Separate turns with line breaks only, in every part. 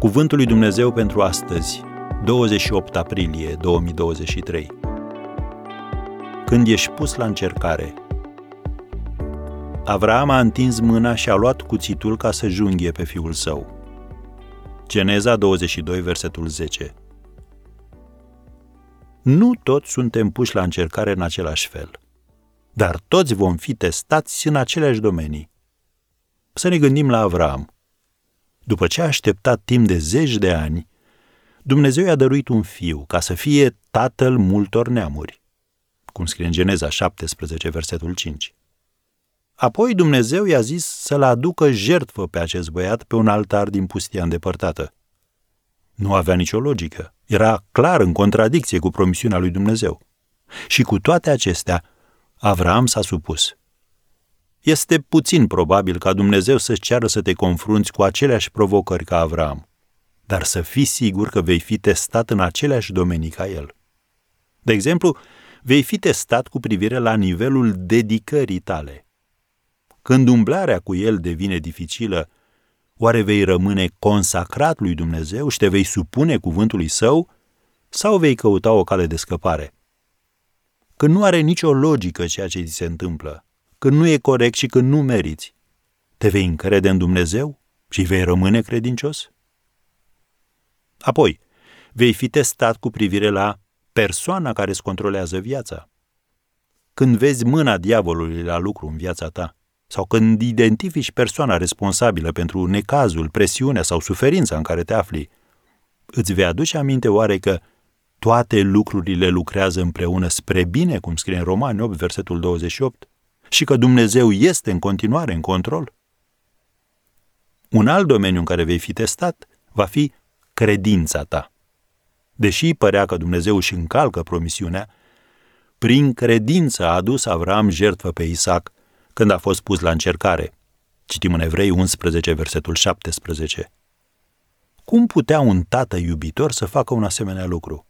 Cuvântul lui Dumnezeu pentru astăzi, 28 aprilie 2023. Când ești pus la încercare. Avraam a întins mâna și a luat cuțitul ca să junghie pe fiul său. Geneza 22, versetul 10. Nu toți suntem puși la încercare în același fel, dar toți vom fi testați în aceleași domenii. Să ne gândim la Avram. După ce a așteptat timp de zeci de ani, Dumnezeu i-a dăruit un fiu ca să fie tatăl multor neamuri, cum scrie în Geneza 17, versetul 5. Apoi Dumnezeu i-a zis să-l aducă jertfă pe acest băiat pe un altar din pustia îndepărtată. Nu avea nicio logică. Era clar în contradicție cu promisiunea lui Dumnezeu. Și cu toate acestea, Avram s-a supus. Este puțin probabil ca Dumnezeu să-ți ceară să te confrunți cu aceleași provocări ca Avram, dar să fii sigur că vei fi testat în aceleași domenii ca el. De exemplu, vei fi testat cu privire la nivelul dedicării tale – când umblarea cu el devine dificilă, oare vei rămâne consacrat lui Dumnezeu și te vei supune cuvântului său sau vei căuta o cale de scăpare? Când nu are nicio logică ceea ce ți se întâmplă, când nu e corect și când nu meriți, te vei încrede în Dumnezeu și vei rămâne credincios? Apoi, vei fi testat cu privire la persoana care îți controlează viața. Când vezi mâna diavolului la lucru în viața ta, sau când identifici persoana responsabilă pentru necazul, presiunea sau suferința în care te afli, îți vei aduce aminte oare că toate lucrurile lucrează împreună spre bine, cum scrie în Romani 8, versetul 28, și că Dumnezeu este în continuare în control? Un alt domeniu în care vei fi testat va fi credința ta. Deși părea că Dumnezeu își încalcă promisiunea, prin credință a adus Avram jertfă pe Isaac când a fost pus la încercare. Citim în Evrei 11, versetul 17. Cum putea un tată iubitor să facă un asemenea lucru?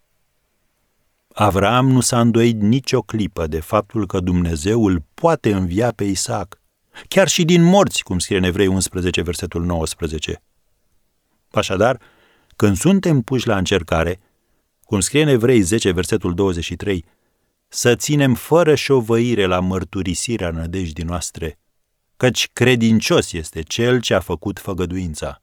Avram nu s-a îndoit nicio clipă de faptul că Dumnezeu îl poate învia pe Isaac, chiar și din morți, cum scrie în Evrei 11, versetul 19. Așadar, când suntem puși la încercare, cum scrie în Evrei 10, versetul 23, să ținem fără șovăire la mărturisirea nădejdii noastre, căci credincios este cel ce a făcut făgăduința.